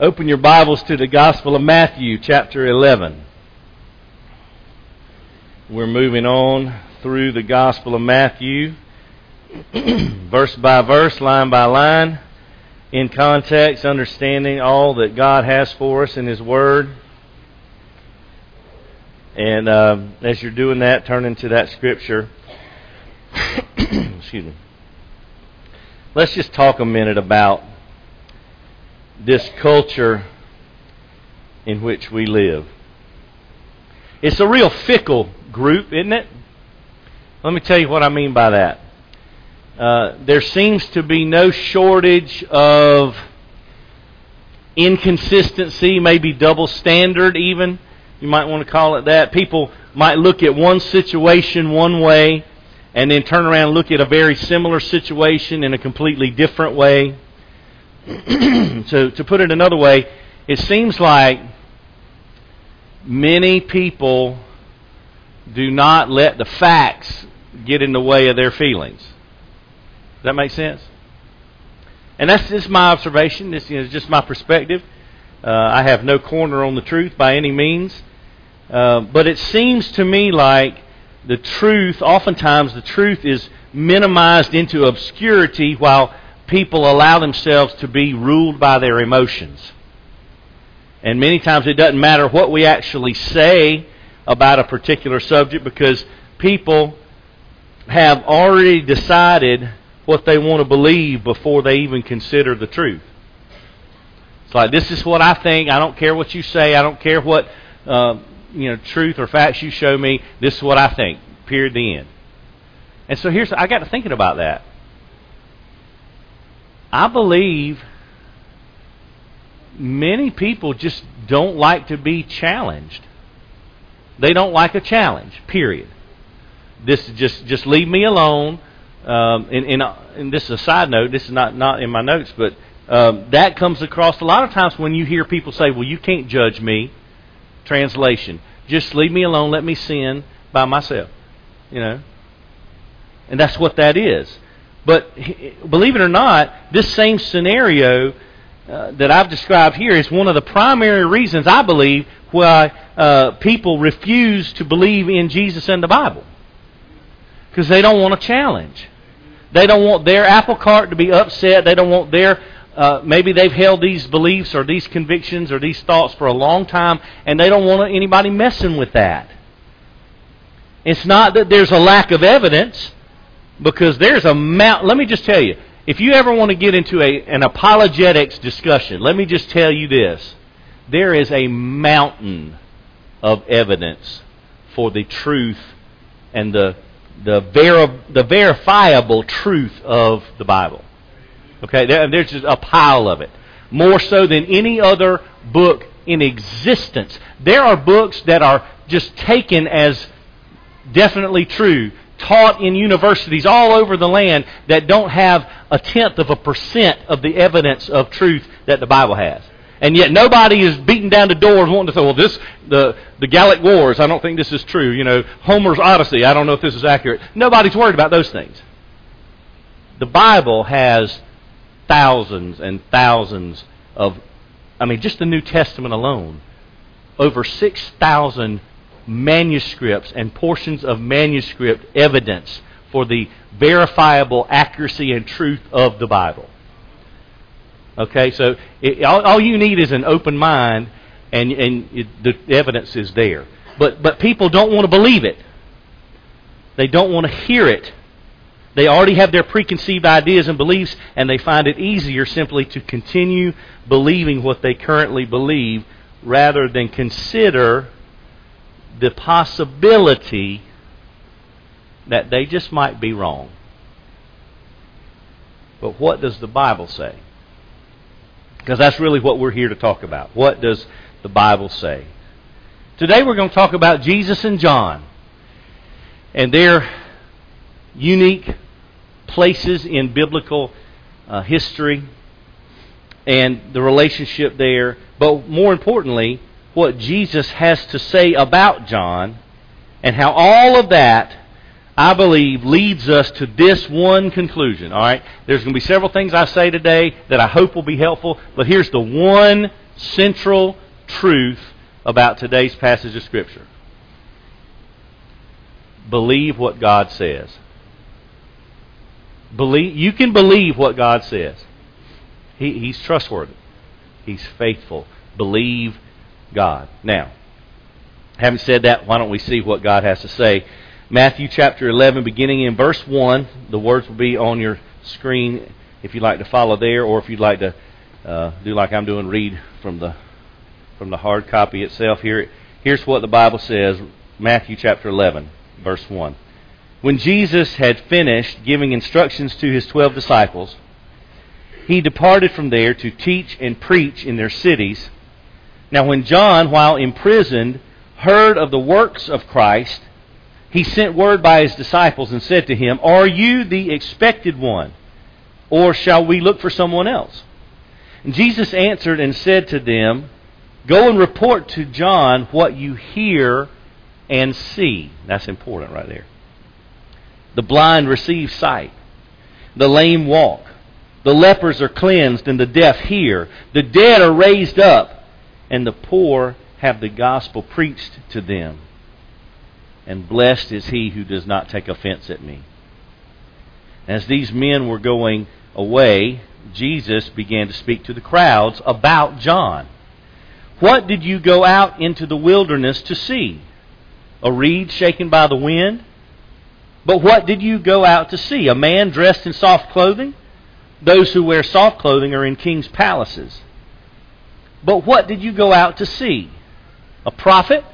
open your Bibles to the Gospel of Matthew, chapter 11. We're moving on through the Gospel of Matthew, verse by verse, line by line, in context, understanding all that God has for us in His Word. And uh, as you're doing that, turn into that scripture. Excuse me. Let's just talk a minute about this culture in which we live. It's a real fickle group, isn't it? Let me tell you what I mean by that. Uh, there seems to be no shortage of inconsistency, maybe double standard, even. You might want to call it that. People might look at one situation one way and then turn around and look at a very similar situation in a completely different way. so, to put it another way, it seems like many people do not let the facts get in the way of their feelings. Does that make sense? And that's just my observation. This is just my perspective. Uh, I have no corner on the truth by any means. Uh, but it seems to me like the truth, oftentimes the truth is minimized into obscurity while people allow themselves to be ruled by their emotions. And many times it doesn't matter what we actually say about a particular subject because people have already decided what they want to believe before they even consider the truth. It's like this is what I think. I don't care what you say. I don't care what uh, you know truth or facts you show me. This is what I think. Period. The end. And so here's I got to thinking about that. I believe many people just don't like to be challenged. They don't like a challenge. Period. This just just leave me alone. Um, and, and, and, this is a side note. This is not not in my notes, but um, that comes across a lot of times when you hear people say, "Well, you can't judge me." Translation: Just leave me alone. Let me sin by myself. You know. And that's what that is. But believe it or not, this same scenario uh, that I've described here is one of the primary reasons I believe why uh, people refuse to believe in Jesus and the Bible. Because they don't want a challenge. They don't want their apple cart to be upset. They don't want their uh, maybe they've held these beliefs or these convictions or these thoughts for a long time, and they don't want anybody messing with that. It's not that there's a lack of evidence, because there's a mount. Let me just tell you, if you ever want to get into a, an apologetics discussion, let me just tell you this: there is a mountain of evidence for the truth and the the, veri- the verifiable truth of the Bible. Okay, there, there's just a pile of it, more so than any other book in existence. There are books that are just taken as definitely true, taught in universities all over the land that don't have a tenth of a percent of the evidence of truth that the Bible has. And yet nobody is beating down the doors wanting to say, well, this, the, the Gallic Wars, I don't think this is true. You know, Homer's Odyssey, I don't know if this is accurate. Nobody's worried about those things. The Bible has thousands and thousands of, I mean, just the New Testament alone, over 6,000 manuscripts and portions of manuscript evidence for the verifiable accuracy and truth of the Bible. Okay, so it, all, all, you need is an open mind, and, and it, the evidence is there. But, but people don't want to believe it. They don't want to hear it. They already have their preconceived ideas and beliefs, and they find it easier simply to continue believing what they currently believe rather than consider the possibility that they just might be wrong. But what does the Bible say? Because that's really what we're here to talk about. What does the Bible say? Today we're going to talk about Jesus and John and their unique places in biblical uh, history and the relationship there, but more importantly, what Jesus has to say about John and how all of that, I believe, leads us to this one conclusion. All right? There's going to be several things I say today that I hope will be helpful, but here's the one central truth about today's passage of Scripture. Believe what God says. Believe, you can believe what God says. He, he's trustworthy. He's faithful. Believe God. Now, having said that, why don't we see what God has to say? Matthew chapter 11, beginning in verse 1. The words will be on your screen if you'd like to follow there, or if you'd like to uh, do like I'm doing, read from the from the hard copy itself. Here, here's what the Bible says: Matthew chapter 11, verse 1. When Jesus had finished giving instructions to his twelve disciples, he departed from there to teach and preach in their cities. Now, when John, while imprisoned, heard of the works of Christ, he sent word by his disciples and said to him, Are you the expected one, or shall we look for someone else? And Jesus answered and said to them, Go and report to John what you hear and see. That's important right there. The blind receive sight, the lame walk, the lepers are cleansed, and the deaf hear, the dead are raised up, and the poor have the gospel preached to them. And blessed is he who does not take offense at me. As these men were going away, Jesus began to speak to the crowds about John. What did you go out into the wilderness to see? A reed shaken by the wind? But what did you go out to see? A man dressed in soft clothing? Those who wear soft clothing are in king's palaces. But what did you go out to see? A prophet?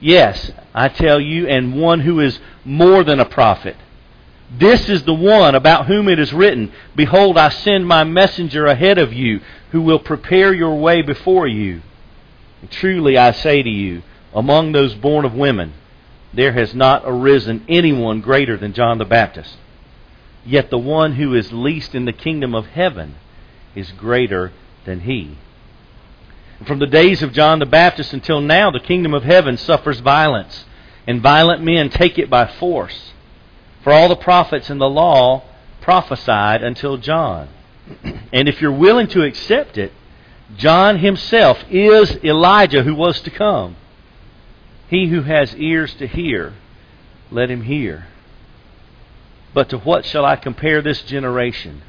Yes, I tell you, and one who is more than a prophet. This is the one about whom it is written, Behold, I send my messenger ahead of you, who will prepare your way before you. And truly I say to you, among those born of women, there has not arisen anyone greater than John the Baptist. Yet the one who is least in the kingdom of heaven is greater than he. From the days of John the Baptist until now, the kingdom of heaven suffers violence, and violent men take it by force. For all the prophets and the law prophesied until John. and if you're willing to accept it, John himself is Elijah who was to come. He who has ears to hear, let him hear. But to what shall I compare this generation?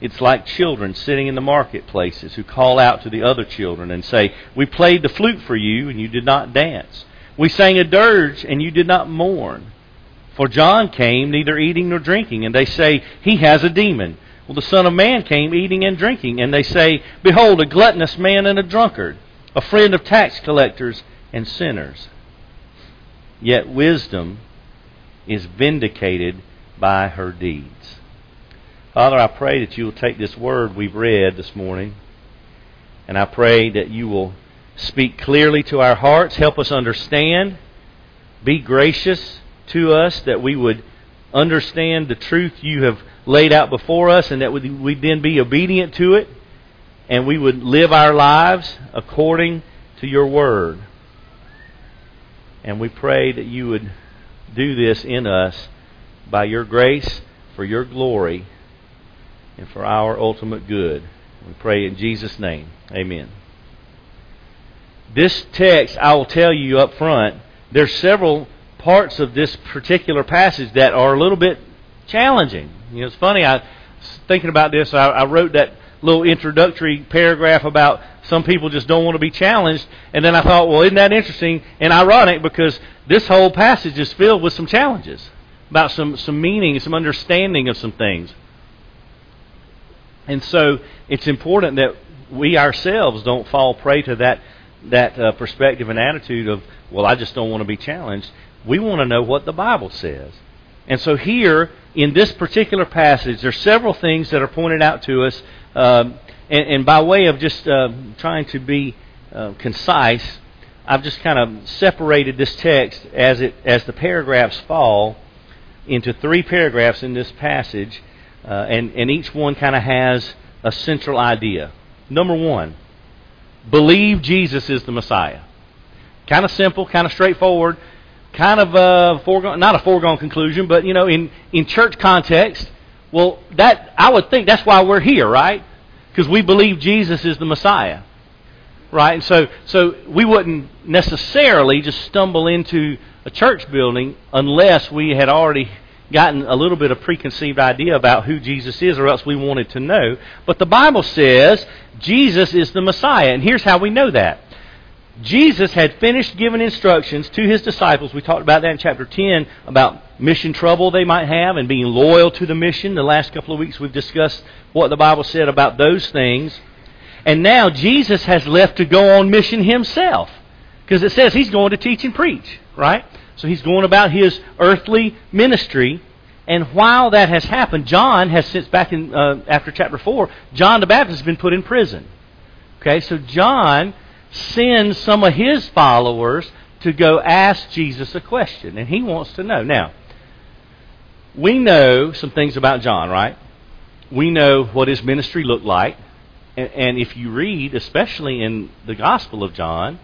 It's like children sitting in the marketplaces who call out to the other children and say, We played the flute for you, and you did not dance. We sang a dirge, and you did not mourn. For John came neither eating nor drinking, and they say, He has a demon. Well, the Son of Man came eating and drinking, and they say, Behold, a gluttonous man and a drunkard, a friend of tax collectors and sinners. Yet wisdom is vindicated by her deeds. Father, I pray that you will take this word we've read this morning, and I pray that you will speak clearly to our hearts, help us understand, be gracious to us, that we would understand the truth you have laid out before us, and that we'd then be obedient to it, and we would live our lives according to your word. And we pray that you would do this in us by your grace, for your glory, and for our ultimate good. We pray in Jesus' name. Amen. This text, I will tell you up front, there's several parts of this particular passage that are a little bit challenging. You know, it's funny. I was thinking about this. I, I wrote that little introductory paragraph about some people just don't want to be challenged, and then I thought, well, isn't that interesting and ironic because this whole passage is filled with some challenges about some, some meaning, some understanding of some things. And so it's important that we ourselves don't fall prey to that that uh, perspective and attitude of, well, I just don't want to be challenged. We want to know what the Bible says. And so here, in this particular passage, there are several things that are pointed out to us. Um, and, and, by way of just uh, trying to be uh, concise, I've just kind of separated this text as it as the paragraphs fall into three paragraphs in this passage, uh, and, and each one kind of has a central idea. Number one, believe Jesus is the Messiah. Kind of simple, kind of straightforward, kind of a foregone, not a foregone conclusion, but you know, in, in church context, well, that I would think that's why we're here, right? Because we believe Jesus is the Messiah, right? And so, so we wouldn't necessarily just stumble into a church building unless we had already gotten a little bit of preconceived idea about who Jesus is, or else we wanted to know. But the Bible says Jesus is the Messiah, and here's how we know that. Jesus had finished giving instructions to his disciples. We talked about that in chapter 10 about mission trouble they might have and being loyal to the mission. The last couple of weeks we've discussed what the Bible said about those things. And now Jesus has left to go on mission himself. Because it says he's going to teach and preach, right? So he's going about his earthly ministry. And while that has happened, John has since back in uh, after chapter four, John the Baptist has been put in prison. Okay, so John sends some of his followers to go ask Jesus a question, and he wants to know. Now, we know some things about John, right? We know what his ministry looked like, and, and if you read, especially in the Gospel of John,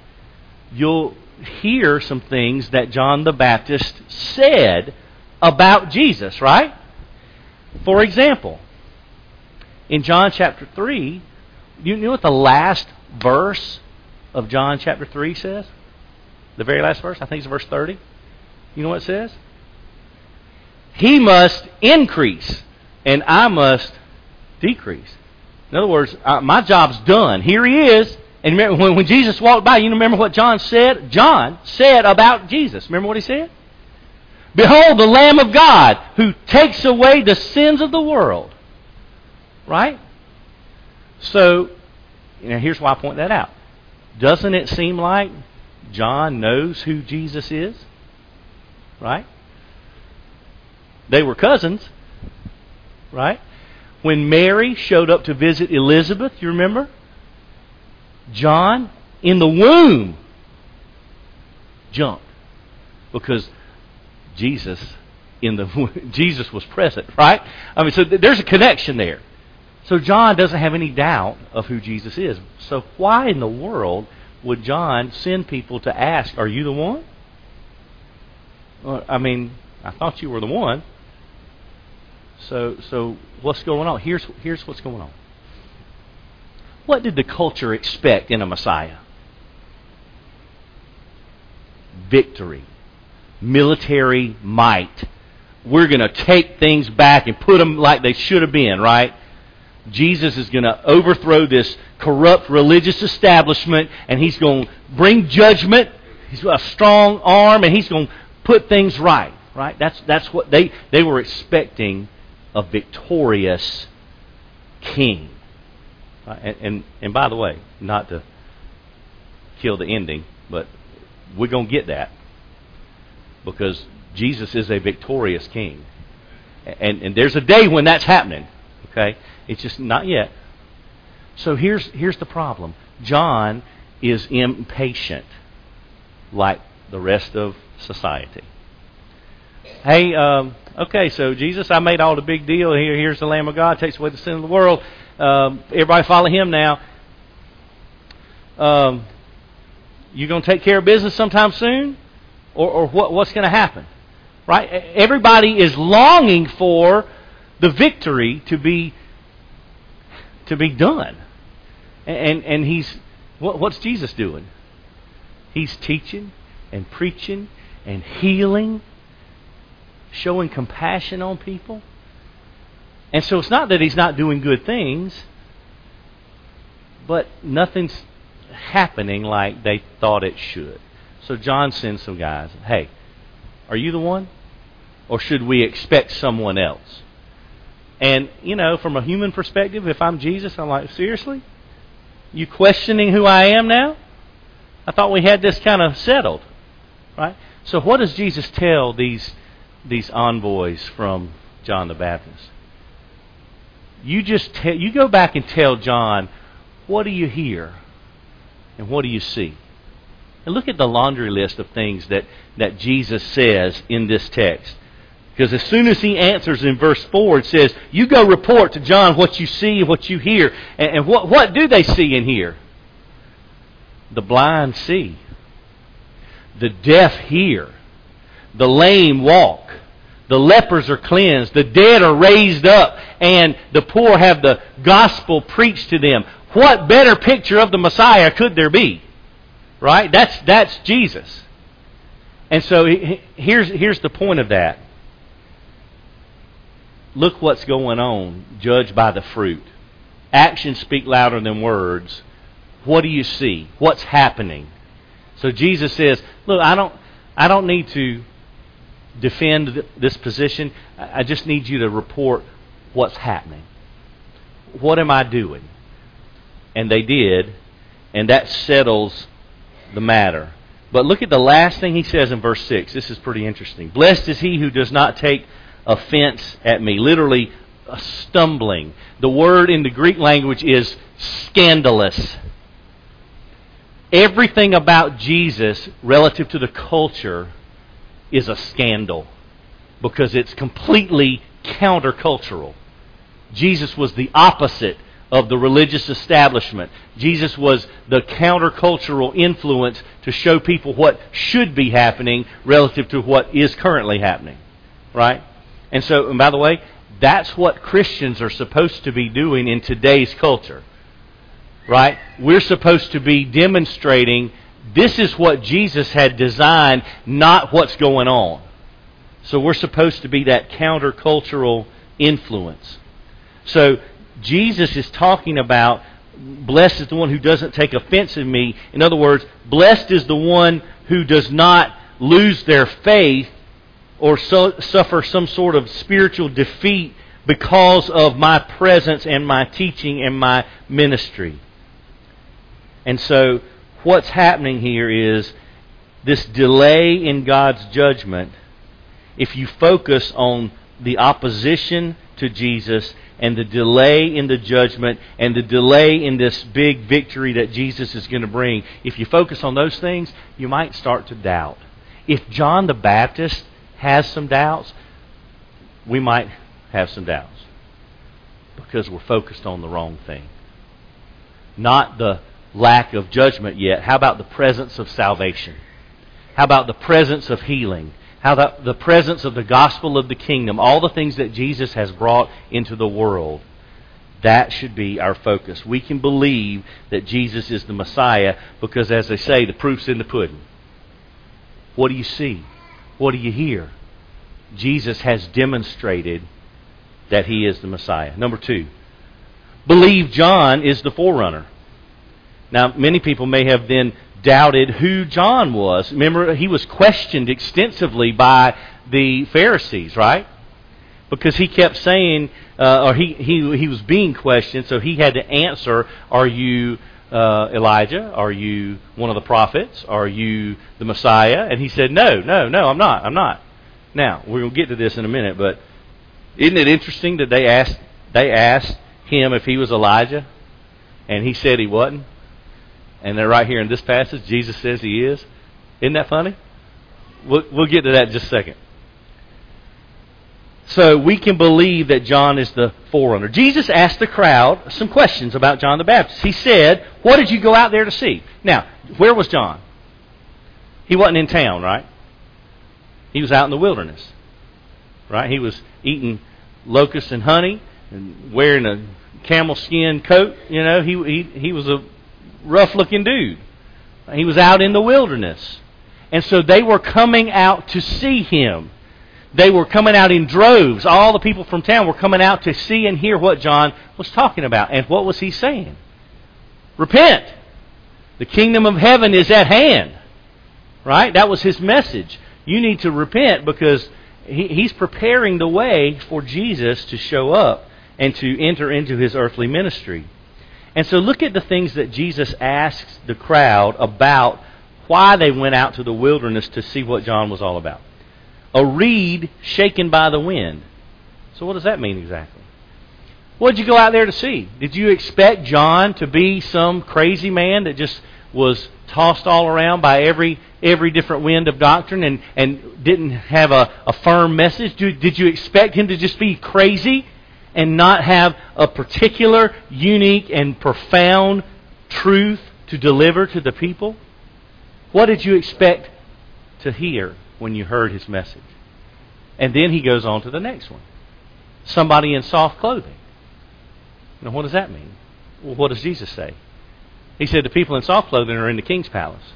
you'll hear some things that John the Baptist said about Jesus, right? For example, in John chapter 3, you know what the last verse of John chapter 3 says? The very last verse? I think it's verse 30. You know what it says? He must increase, and I must decrease. In other words, my job's done. Here he is. And remember, when, when Jesus walked by, you remember what John said? John said about Jesus. Remember what he said? Behold, the Lamb of God who takes away the sins of the world. Right? So, you know, here's why I point that out. Doesn't it seem like John knows who Jesus is? Right? They were cousins. Right? When Mary showed up to visit Elizabeth, you remember? John, in the womb, jumped because Jesus in the Jesus was present, right? I mean, so there's a connection there. So John doesn't have any doubt of who Jesus is. So why in the world would John send people to ask, "Are you the one?" Well, I mean, I thought you were the one. So, so what's going on? Here's here's what's going on. What did the culture expect in a Messiah? Victory, military might. We're going to take things back and put them like they should have been, right? Jesus is going to overthrow this corrupt religious establishment and he's going to bring judgment. He's got a strong arm and he's going to put things right, right? That's that's what they they were expecting a victorious king. Uh, and, and, and by the way, not to kill the ending, but we're going to get that because Jesus is a victorious king. And, and there's a day when that's happening. Okay? It's just not yet. So here's, here's the problem John is impatient, like the rest of society. Hey, um, okay, so Jesus, I made all the big deal. Here, here's the Lamb of God, takes away the sin of the world. Um, everybody follow him now. Um, you going to take care of business sometime soon, or, or what, what's going to happen? Right? Everybody is longing for the victory to be to be done, and and he's what, what's Jesus doing? He's teaching and preaching and healing, showing compassion on people. And so it's not that he's not doing good things, but nothing's happening like they thought it should. So John sends some guys, hey, are you the one? Or should we expect someone else? And, you know, from a human perspective, if I'm Jesus, I'm like, seriously? You questioning who I am now? I thought we had this kind of settled. Right? So what does Jesus tell these these envoys from John the Baptist? You just tell, you go back and tell John, what do you hear? And what do you see? And look at the laundry list of things that, that Jesus says in this text. Because as soon as he answers in verse 4, it says, You go report to John what you see and what you hear. And, and what, what do they see and hear? The blind see, the deaf hear, the lame walk, the lepers are cleansed, the dead are raised up, and the poor have the gospel preached to them. What better picture of the Messiah could there be? Right? That's, that's Jesus. And so here's, here's the point of that look what's going on. Judge by the fruit. Actions speak louder than words. What do you see? What's happening? So Jesus says, "Look, I don't, I don't need to defend this position. I just need you to report what's happening. What am I doing?" And they did, and that settles the matter. But look at the last thing he says in verse 6. This is pretty interesting. Blessed is he who does not take offense at me. Literally, stumbling. The word in the Greek language is scandalous. Everything about Jesus relative to the culture is a scandal because it's completely countercultural. Jesus was the opposite of the religious establishment. Jesus was the countercultural influence to show people what should be happening relative to what is currently happening. Right? And so, and by the way, that's what Christians are supposed to be doing in today's culture. Right? We're supposed to be demonstrating this is what Jesus had designed, not what's going on. So we're supposed to be that countercultural influence. So Jesus is talking about blessed is the one who doesn't take offense in me. In other words, blessed is the one who does not lose their faith or so, suffer some sort of spiritual defeat because of my presence and my teaching and my ministry. And so, what's happening here is this delay in God's judgment. If you focus on the opposition to Jesus and the delay in the judgment and the delay in this big victory that Jesus is going to bring, if you focus on those things, you might start to doubt. If John the Baptist has some doubts, we might have some doubts because we're focused on the wrong thing. Not the lack of judgment yet. How about the presence of salvation? How about the presence of healing? How about the presence of the gospel of the kingdom? All the things that Jesus has brought into the world. That should be our focus. We can believe that Jesus is the Messiah because, as they say, the proof's in the pudding. What do you see? What do you hear? Jesus has demonstrated that he is the Messiah. Number two, believe John is the forerunner. Now, many people may have then doubted who John was. Remember, he was questioned extensively by the Pharisees, right? Because he kept saying, uh, or he, he, he was being questioned, so he had to answer, Are you uh, Elijah? Are you one of the prophets? Are you the Messiah? And he said, No, no, no, I'm not. I'm not. Now we're going to get to this in a minute, but isn't it interesting that they asked they asked him if he was Elijah, and he said he wasn't. And they're right here in this passage. Jesus says he is. Isn't that funny? We'll, we'll get to that in just a second. So we can believe that John is the forerunner. Jesus asked the crowd some questions about John the Baptist. He said, What did you go out there to see? Now, where was John? He wasn't in town, right? He was out in the wilderness. Right? He was eating locusts and honey and wearing a camel skin coat. You know, he, he, he was a rough looking dude. He was out in the wilderness. And so they were coming out to see him. They were coming out in droves. All the people from town were coming out to see and hear what John was talking about. And what was he saying? Repent. The kingdom of heaven is at hand. Right? That was his message. You need to repent because he's preparing the way for Jesus to show up and to enter into his earthly ministry. And so look at the things that Jesus asks the crowd about why they went out to the wilderness to see what John was all about a reed shaken by the wind. So, what does that mean exactly? What did you go out there to see? Did you expect John to be some crazy man that just was tossed all around by every every different wind of doctrine and, and didn't have a, a firm message? did you expect him to just be crazy and not have a particular, unique, and profound truth to deliver to the people? What did you expect to hear when you heard his message? And then he goes on to the next one. Somebody in soft clothing. Now, what does that mean? Well, what does Jesus say? He said the people in soft clothing are in the king's palace.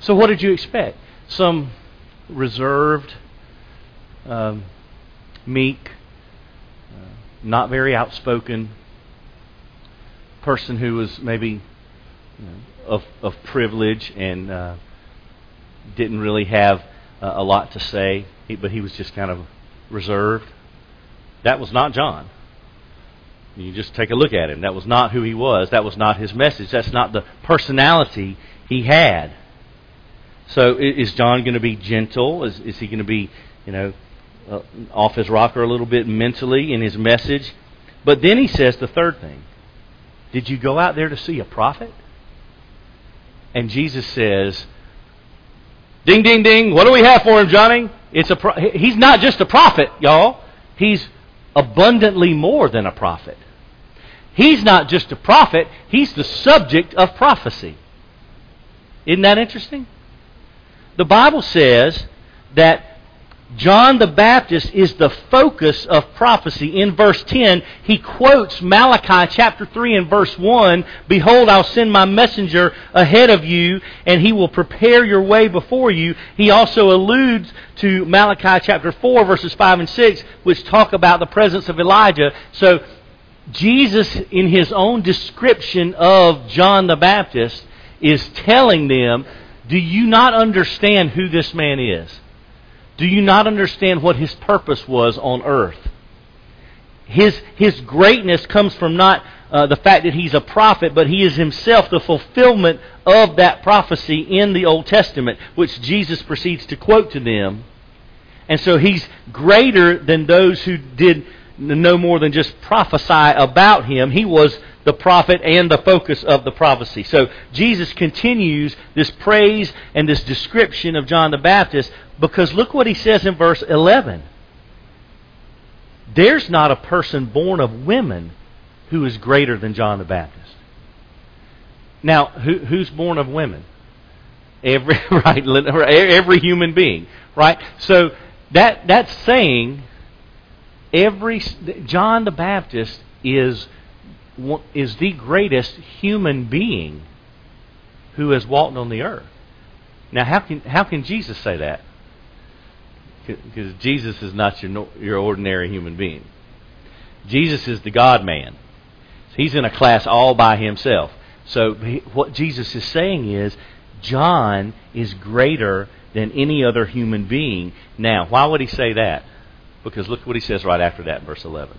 So, what did you expect? Some reserved, um, meek, not very outspoken person who was maybe you know, of, of privilege and uh, didn't really have uh, a lot to say, but he was just kind of reserved. That was not John. You just take a look at him. That was not who he was. That was not his message. That's not the personality he had. So is John going to be gentle? Is, is he going to be, you know, uh, off his rocker a little bit mentally in his message? But then he says the third thing. Did you go out there to see a prophet? And Jesus says, Ding, ding, ding. What do we have for him, Johnny? It's a pro- he's not just a prophet, y'all. He's abundantly more than a prophet. He's not just a prophet, he's the subject of prophecy. Isn't that interesting? The Bible says that John the Baptist is the focus of prophecy. In verse 10, he quotes Malachi chapter 3 and verse 1 Behold, I'll send my messenger ahead of you, and he will prepare your way before you. He also alludes to Malachi chapter 4, verses 5 and 6, which talk about the presence of Elijah. So, Jesus, in his own description of John the Baptist, is telling them, Do you not understand who this man is? Do you not understand what his purpose was on earth? His, his greatness comes from not uh, the fact that he's a prophet, but he is himself the fulfillment of that prophecy in the Old Testament, which Jesus proceeds to quote to them. And so he's greater than those who did no more than just prophesy about him. He was the prophet and the focus of the prophecy. So Jesus continues this praise and this description of John the Baptist because look what he says in verse 11. There's not a person born of women who is greater than John the Baptist. Now, who, who's born of women? Every right, every human being, right? So that that's saying every John the Baptist is is the greatest human being who has walked on the earth. Now, how can how can Jesus say that? Because Jesus is not your your ordinary human being. Jesus is the God man. He's in a class all by himself. So what Jesus is saying is John is greater than any other human being. Now, why would he say that? Because look what he says right after that in verse 11.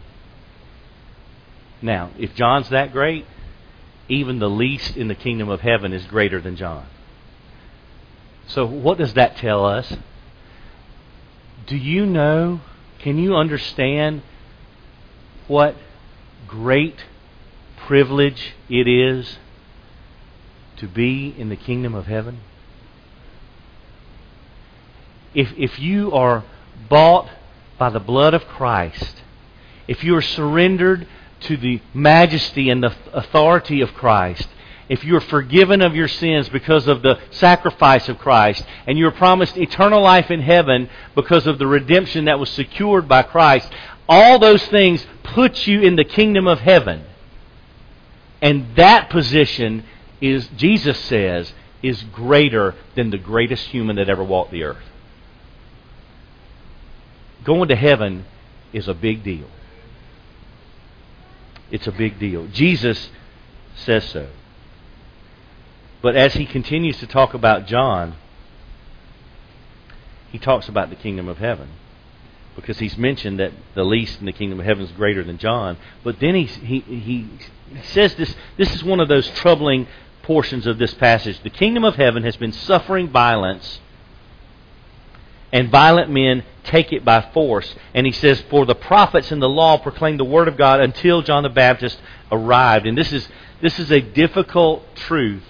Now, if John's that great, even the least in the kingdom of heaven is greater than John. So, what does that tell us? Do you know, can you understand what great privilege it is to be in the kingdom of heaven? If, if you are bought by the blood of Christ, if you are surrendered to the majesty and the authority of Christ, if you are forgiven of your sins because of the sacrifice of Christ, and you are promised eternal life in heaven because of the redemption that was secured by Christ, all those things put you in the kingdom of heaven. And that position is, Jesus says, is greater than the greatest human that ever walked the earth. Going to heaven is a big deal. It's a big deal. Jesus says so. But as he continues to talk about John, he talks about the kingdom of heaven. Because he's mentioned that the least in the kingdom of heaven is greater than John. But then he, he, he says this this is one of those troubling portions of this passage. The kingdom of heaven has been suffering violence, and violent men take it by force. And he says, For the prophets and the law proclaimed the word of God until John the Baptist arrived. And this is, this is a difficult truth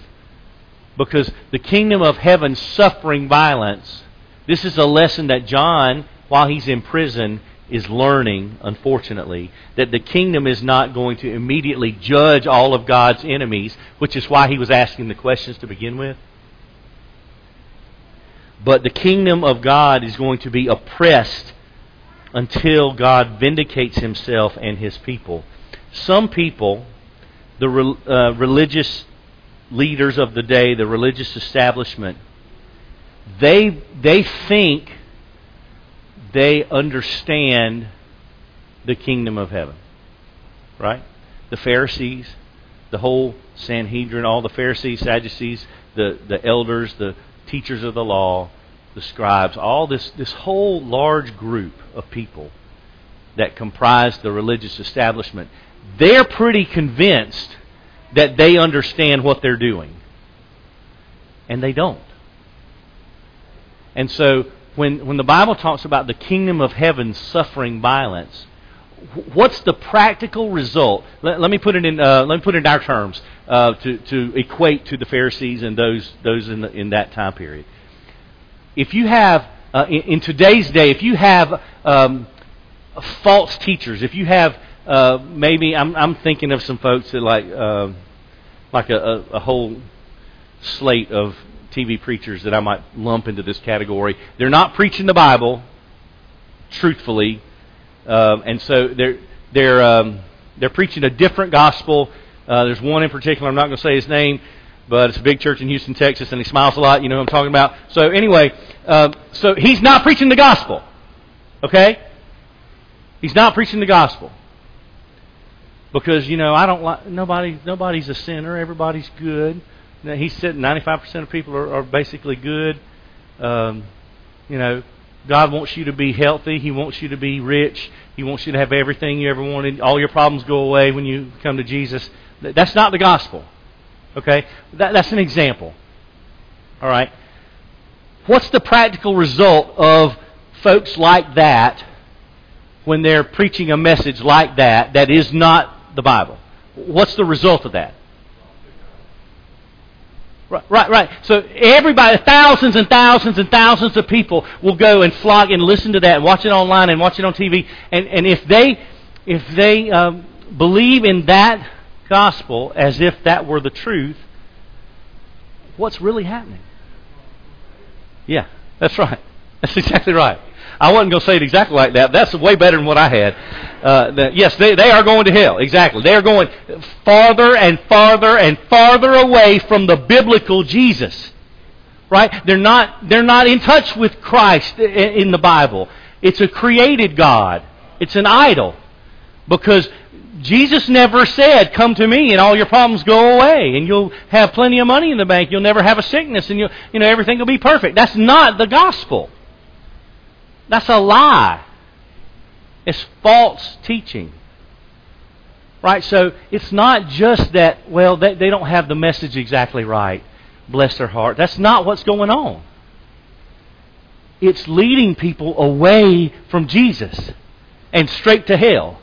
Because the kingdom of heaven suffering violence. This is a lesson that John, while he's in prison, is learning, unfortunately, that the kingdom is not going to immediately judge all of God's enemies, which is why he was asking the questions to begin with. But the kingdom of God is going to be oppressed until God vindicates himself and his people. Some people, the uh, religious leaders of the day, the religious establishment, they, they think they understand the kingdom of heaven. Right? The Pharisees, the whole Sanhedrin, all the Pharisees, Sadducees, the, the elders, the teachers of the law, the scribes, all this, this whole large group of people that comprise the religious establishment, they're pretty convinced that they understand what they're doing. And they don't. And so when, when the Bible talks about the kingdom of heaven suffering violence, what's the practical result? Let, let me put it in. Uh, let me put it in our terms uh, to to equate to the Pharisees and those those in the, in that time period. If you have uh, in, in, today's day, if you have um, false teachers, if you have uh, maybe I'm I'm thinking of some folks that like uh, like a, a, a whole slate of TV preachers that I might lump into this category. They're not preaching the Bible, truthfully, um, and so they're they're um, they're preaching a different gospel. Uh, there's one in particular. I'm not going to say his name, but it's a big church in Houston, Texas, and he smiles a lot. You know what I'm talking about. So anyway, um, so he's not preaching the gospel. Okay, he's not preaching the gospel because you know I don't like nobody. Nobody's a sinner. Everybody's good he said 95% of people are, are basically good. Um, you know, God wants you to be healthy. He wants you to be rich. He wants you to have everything you ever wanted. All your problems go away when you come to Jesus. That's not the gospel. Okay? That, that's an example. All right? What's the practical result of folks like that when they're preaching a message like that that is not the Bible? What's the result of that? Right, right, right. So everybody, thousands and thousands and thousands of people will go and flock and listen to that, and watch it online and watch it on TV. And and if they if they um, believe in that gospel as if that were the truth, what's really happening? Yeah, that's right. That's exactly right. I wasn't going to say it exactly like that. That's way better than what I had. Uh, that, yes, they, they are going to hell. Exactly. They are going farther and farther and farther away from the biblical Jesus. Right? They're not, they're not in touch with Christ in the Bible. It's a created God. It's an idol. Because Jesus never said, Come to me and all your problems go away and you'll have plenty of money in the bank. You'll never have a sickness and you'll, you know, everything will be perfect. That's not the gospel. That's a lie. It's false teaching. Right? So it's not just that, well, they, they don't have the message exactly right. Bless their heart. That's not what's going on. It's leading people away from Jesus and straight to hell.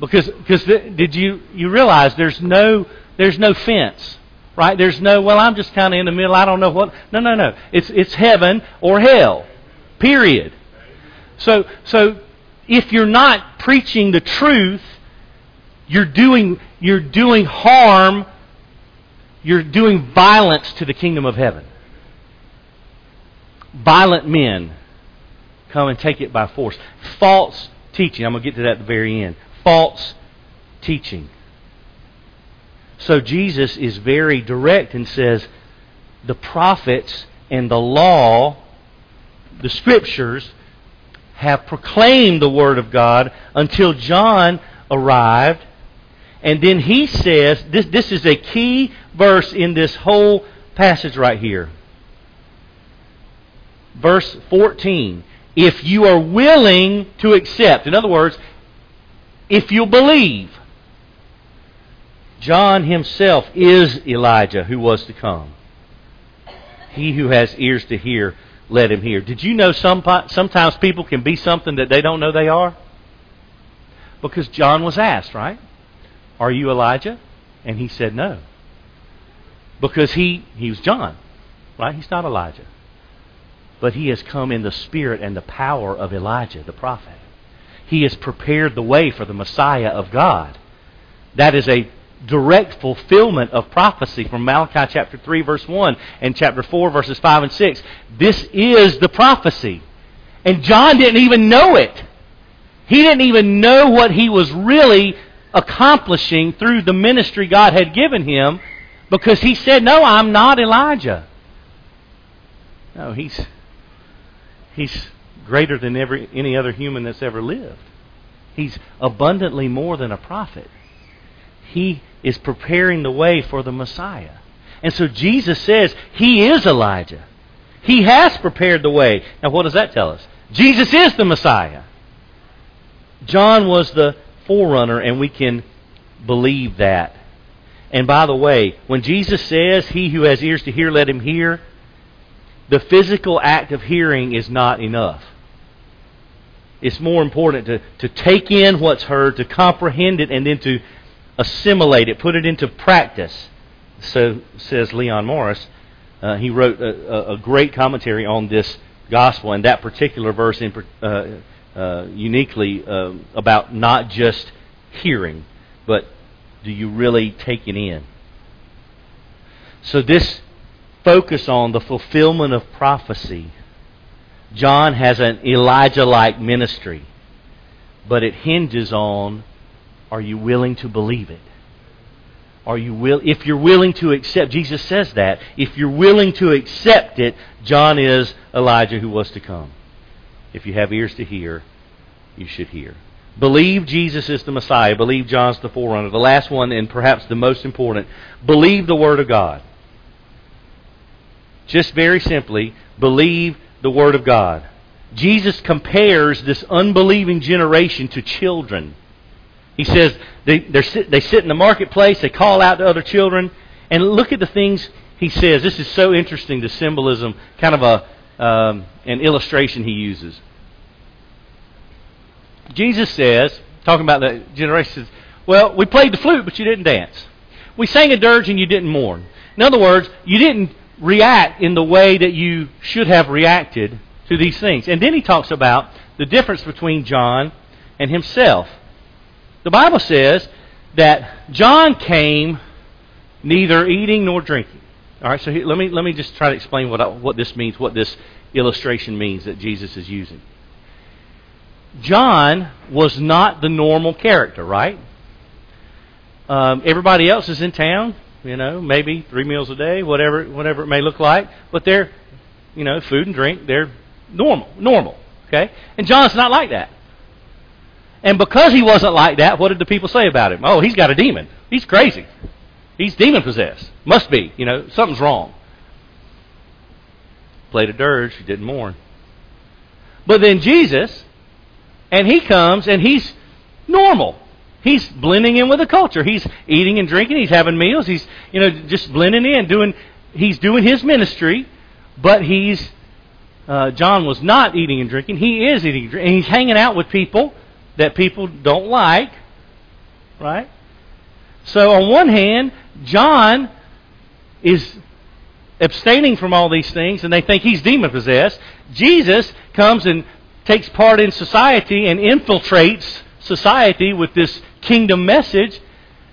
Because because did you you realize there's no there's no fence, right? There's no well I'm just kind of in the middle. I don't know what. No, no, no. It's it's heaven or hell. Period. So, so if you're not preaching the truth, you're doing, you're doing harm, you're doing violence to the kingdom of heaven. Violent men come and take it by force. False teaching. I'm going to get to that at the very end. False teaching. So Jesus is very direct and says the prophets and the law the Scriptures have proclaimed the Word of God until John arrived. And then he says, this, this is a key verse in this whole passage right here. Verse 14. If you are willing to accept, in other words, if you believe, John himself is Elijah who was to come. He who has ears to hear, let him hear. Did you know some, sometimes people can be something that they don't know they are? Because John was asked, right? Are you Elijah? And he said no. because he, he was John, right? He's not Elijah. But he has come in the spirit and the power of Elijah, the prophet. He has prepared the way for the Messiah of God. That is a direct fulfillment of prophecy from Malachi chapter 3 verse 1 and chapter 4 verses 5 and 6. This is the prophecy. And John didn't even know it. He didn't even know what he was really accomplishing through the ministry God had given him because he said, No, I'm not Elijah. No, he's, he's greater than every, any other human that's ever lived. He's abundantly more than a prophet. He is preparing the way for the Messiah. And so Jesus says he is Elijah. He has prepared the way. Now, what does that tell us? Jesus is the Messiah. John was the forerunner, and we can believe that. And by the way, when Jesus says, He who has ears to hear, let him hear, the physical act of hearing is not enough. It's more important to, to take in what's heard, to comprehend it, and then to assimilate it, put it into practice. So says Leon Morris. Uh, he wrote a, a, great commentary on this gospel and that particular verse in, uh, uh, uniquely uh, about not just hearing, but do you really take it in? So this focus on the fulfillment of prophecy. John has an Elijah-like ministry, but it hinges on are you willing to believe it? Are you will if you're willing to accept Jesus says that, if you're willing to accept it, John is Elijah who was to come. If you have ears to hear, you should hear. Believe Jesus is the Messiah. Believe John's the forerunner. The last one, and perhaps the most important, believe the Word of God. Just very simply, believe the Word of God. Jesus compares this unbelieving generation to children. He says they, they sit in the marketplace, they call out to other children, and look at the things he says. This is so interesting, the symbolism, kind of a, um, an illustration he uses. Jesus says, talking about the generation, says, well, we played the flute, but you didn't dance. We sang a dirge and you didn't mourn. In other words, you didn't react in the way that you should have reacted to these things. And then he talks about the difference between John and himself. The Bible says that John came neither eating nor drinking. All right, so let me let me just try to explain what I, what this means, what this illustration means that Jesus is using. John was not the normal character, right? Um, everybody else is in town, you know, maybe three meals a day, whatever whatever it may look like, but they're, you know, food and drink, they're normal, normal, okay? And John's not like that. And because he wasn't like that, what did the people say about him? Oh, he's got a demon. He's crazy. He's demon possessed. Must be. You know, something's wrong. Played a dirge. He didn't mourn. But then Jesus, and he comes and he's normal. He's blending in with the culture. He's eating and drinking. He's having meals. He's, you know, just blending in, doing, he's doing his ministry, but he's, uh, John was not eating and drinking. He is eating and drinking. He's hanging out with people that people don't like, right? So on one hand, John is abstaining from all these things and they think he's demon possessed. Jesus comes and takes part in society and infiltrates society with this kingdom message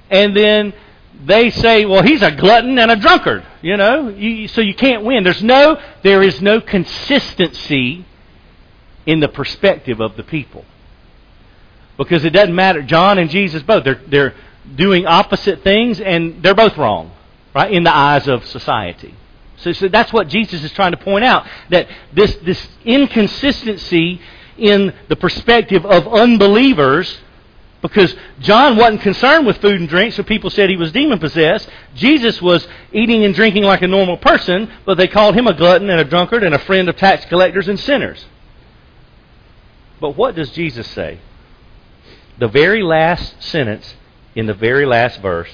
and then they say, well, he's a glutton and a drunkard, you know, you, so you can't win. There's no, there is no consistency in the perspective of the people. Because it doesn't matter. John and Jesus both, they're, they're doing opposite things and they're both wrong, right, in the eyes of society. So, so that's what Jesus is trying to point out. That this, this inconsistency in the perspective of unbelievers, because John wasn't concerned with food and drink, so people said he was demon possessed. Jesus was eating and drinking like a normal person, but they called him a glutton and a drunkard and a friend of tax collectors and sinners. But what does Jesus say? the very last sentence in the very last verse,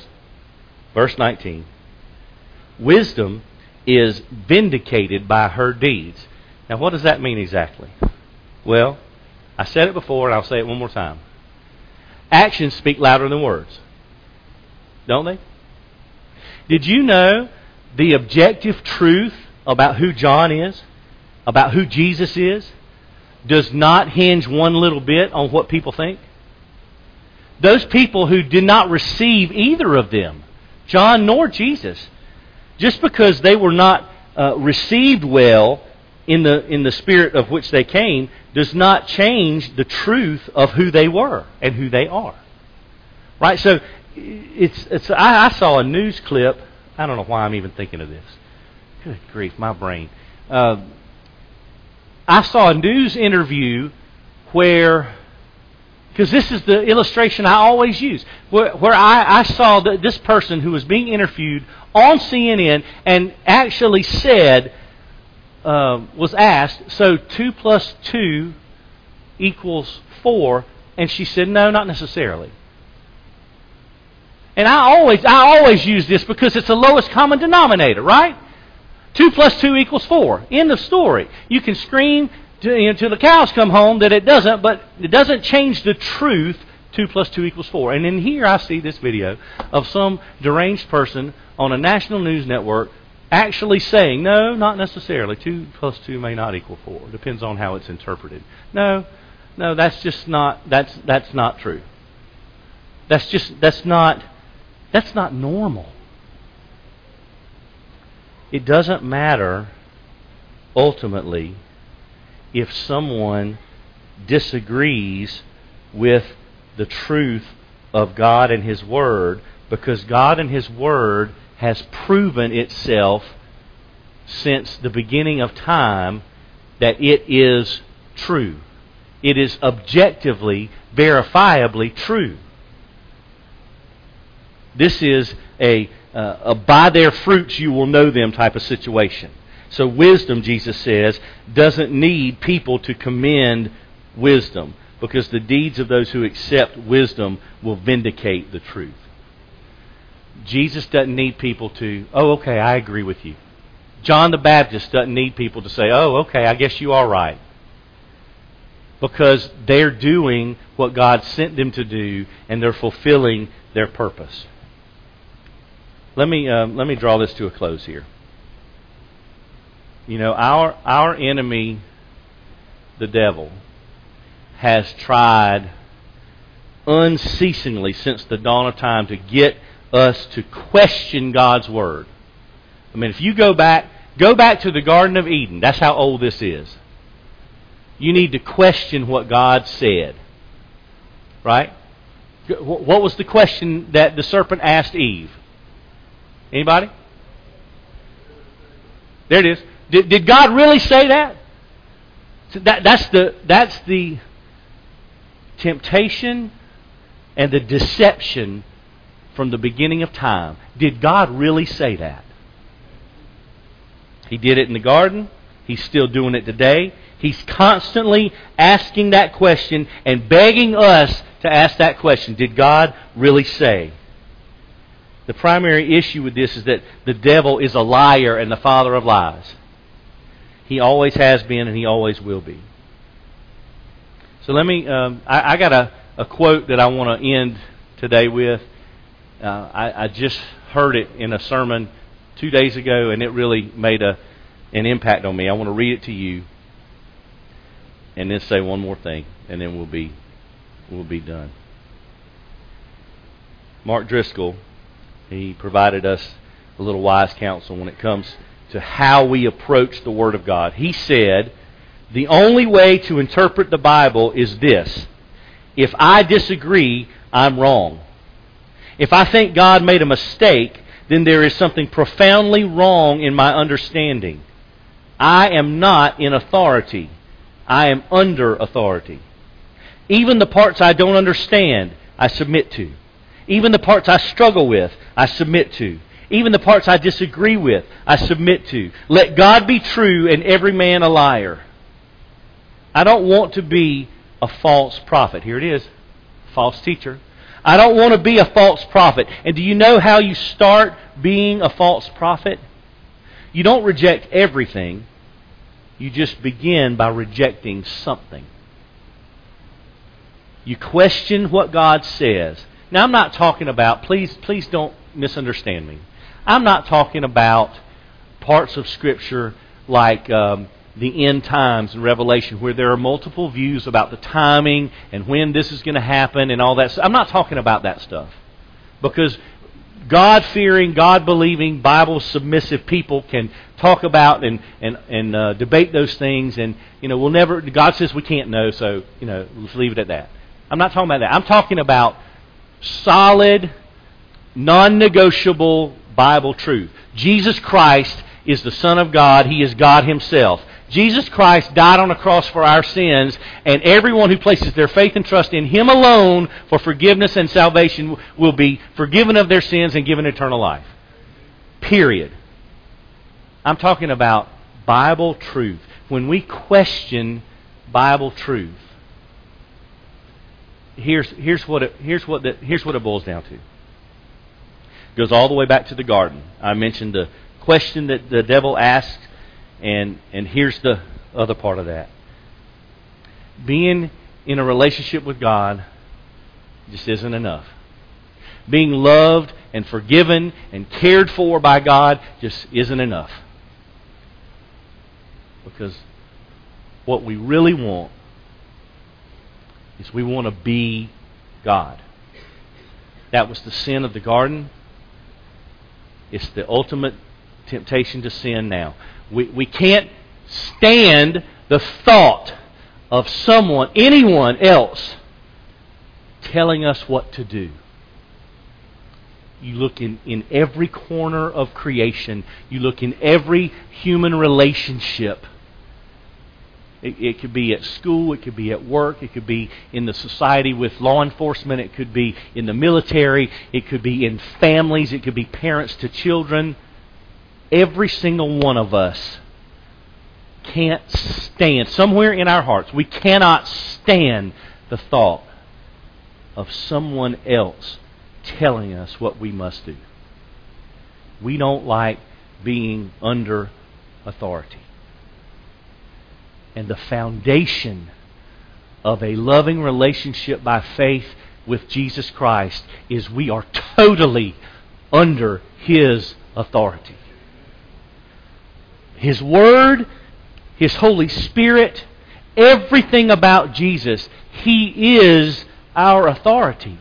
verse 19. Wisdom is vindicated by her deeds. Now, what does that mean exactly? Well, I said it before, and I'll say it one more time. Actions speak louder than words, don't they? Did you know the objective truth about who John is, about who Jesus is, does not hinge one little bit on what people think? Those people who did not receive either of them, John nor Jesus, just because they were not uh, received well in the, in the spirit of which they came, does not change the truth of who they were and who they are. Right? So, it's, it's, I, I saw a news clip. I don't know why I'm even thinking of this. Good grief, my brain. Uh, I saw a news interview where, because this is the illustration I always use, where, where I, I saw that this person who was being interviewed on CNN and actually said, uh, was asked, so 2 plus 2 equals 4, and she said, no, not necessarily. And I always, I always use this because it's the lowest common denominator, right? 2 plus 2 equals 4. End of story. You can scream to, you know, the cows come home that it doesn't, but it doesn't change the truth 2 plus 2 equals 4. And in here I see this video of some deranged person on a national news network actually saying, no, not necessarily. 2 plus 2 may not equal 4. Depends on how it's interpreted. No, no, that's just not, that's, that's not true. That's just, that's not, that's not normal. It doesn't matter ultimately if someone disagrees with the truth of God and His Word because God and His Word has proven itself since the beginning of time that it is true. It is objectively, verifiably true. This is a uh, a by their fruits you will know them type of situation. So wisdom, Jesus says, doesn't need people to commend wisdom because the deeds of those who accept wisdom will vindicate the truth. Jesus doesn't need people to, oh, okay, I agree with you. John the Baptist doesn't need people to say, oh, okay, I guess you are right. Because they're doing what God sent them to do and they're fulfilling their purpose. Let me um, let me draw this to a close here. You know, our our enemy, the devil, has tried unceasingly since the dawn of time to get us to question God's word. I mean, if you go back, go back to the Garden of Eden. That's how old this is. You need to question what God said. Right? What was the question that the serpent asked Eve? Anybody? There it is. Did, did God really say that? So that? That's the that's the temptation and the deception from the beginning of time. Did God really say that? He did it in the garden. He's still doing it today. He's constantly asking that question and begging us to ask that question. Did God really say? The primary issue with this is that the devil is a liar and the father of lies. He always has been and he always will be. So let me, um, I, I, got a, a, quote that I want to end today with. Uh, I, I, just heard it in a sermon two days ago and it really made a, an impact on me. I want to read it to you and then say one more thing and then we'll be, we'll be done. Mark Driscoll he provided us a little wise counsel when it comes to how we approach the Word of God. He said, The only way to interpret the Bible is this if I disagree, I'm wrong. If I think God made a mistake, then there is something profoundly wrong in my understanding. I am not in authority. I am under authority. Even the parts I don't understand, I submit to. Even the parts I struggle with, I submit to. Even the parts I disagree with, I submit to. Let God be true and every man a liar. I don't want to be a false prophet. Here it is false teacher. I don't want to be a false prophet. And do you know how you start being a false prophet? You don't reject everything, you just begin by rejecting something. You question what God says. Now, I'm not talking about, please, please don't misunderstand me. I'm not talking about parts of Scripture like um, the end times in Revelation, where there are multiple views about the timing and when this is going to happen and all that. I'm not talking about that stuff. Because God fearing, God believing, Bible submissive people can talk about and, and, and uh, debate those things. And, you know, we'll never, God says we can't know, so, you know, let's leave it at that. I'm not talking about that. I'm talking about solid, non negotiable Bible truth. Jesus Christ is the Son of God, He is God Himself. Jesus Christ died on a cross for our sins, and everyone who places their faith and trust in Him alone for forgiveness and salvation will be forgiven of their sins and given eternal life. Period. I'm talking about Bible truth. When we question Bible truth, here's, here's, what, it, here's, what, the, here's what it boils down to. It goes all the way back to the garden. I mentioned the question that the devil asked and and here's the other part of that. Being in a relationship with God just isn't enough. Being loved and forgiven and cared for by God just isn't enough. Because what we really want is we want to be God. That was the sin of the garden. It's the ultimate temptation to sin now. We, we can't stand the thought of someone, anyone else, telling us what to do. You look in, in every corner of creation, you look in every human relationship. It, it, could be at school, it could be at work, it could be in the society with law enforcement, it could be in the military, it could be in families, it could be parents to children every single one of us can't stand, somewhere in our hearts, we cannot stand the thought of someone else telling us what we must do. We don't like being under authority. And the foundation of a loving relationship by faith with Jesus Christ is we are totally under His authority. His Word, His Holy Spirit, everything about Jesus. He is our authority.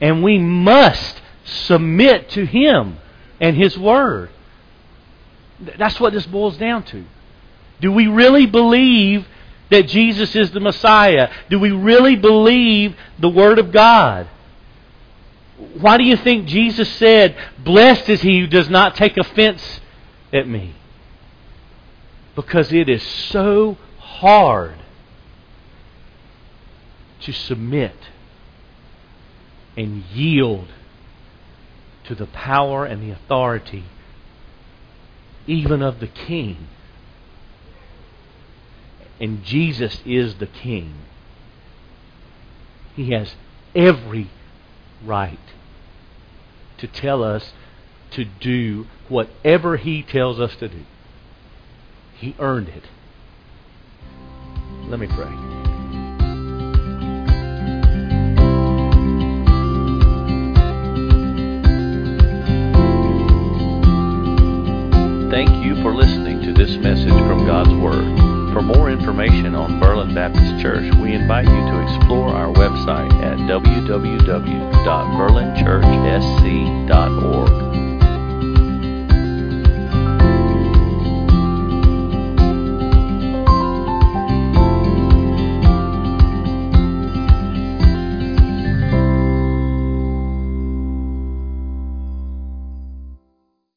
And we must submit to Him and His Word. That's what this boils down to. Do we really believe that Jesus is the Messiah? Do we really believe the Word of God? Why do you think Jesus said, Blessed is he who does not take offense at me? Because it is so hard to submit and yield to the power and the authority even of the king. And Jesus is the king. He has every right to tell us to do whatever he tells us to do. He earned it. Let me pray. Thank you for listening to this message from God's Word. For more information on Berlin Baptist Church, we invite you to explore our website at www.berlinchurch.org.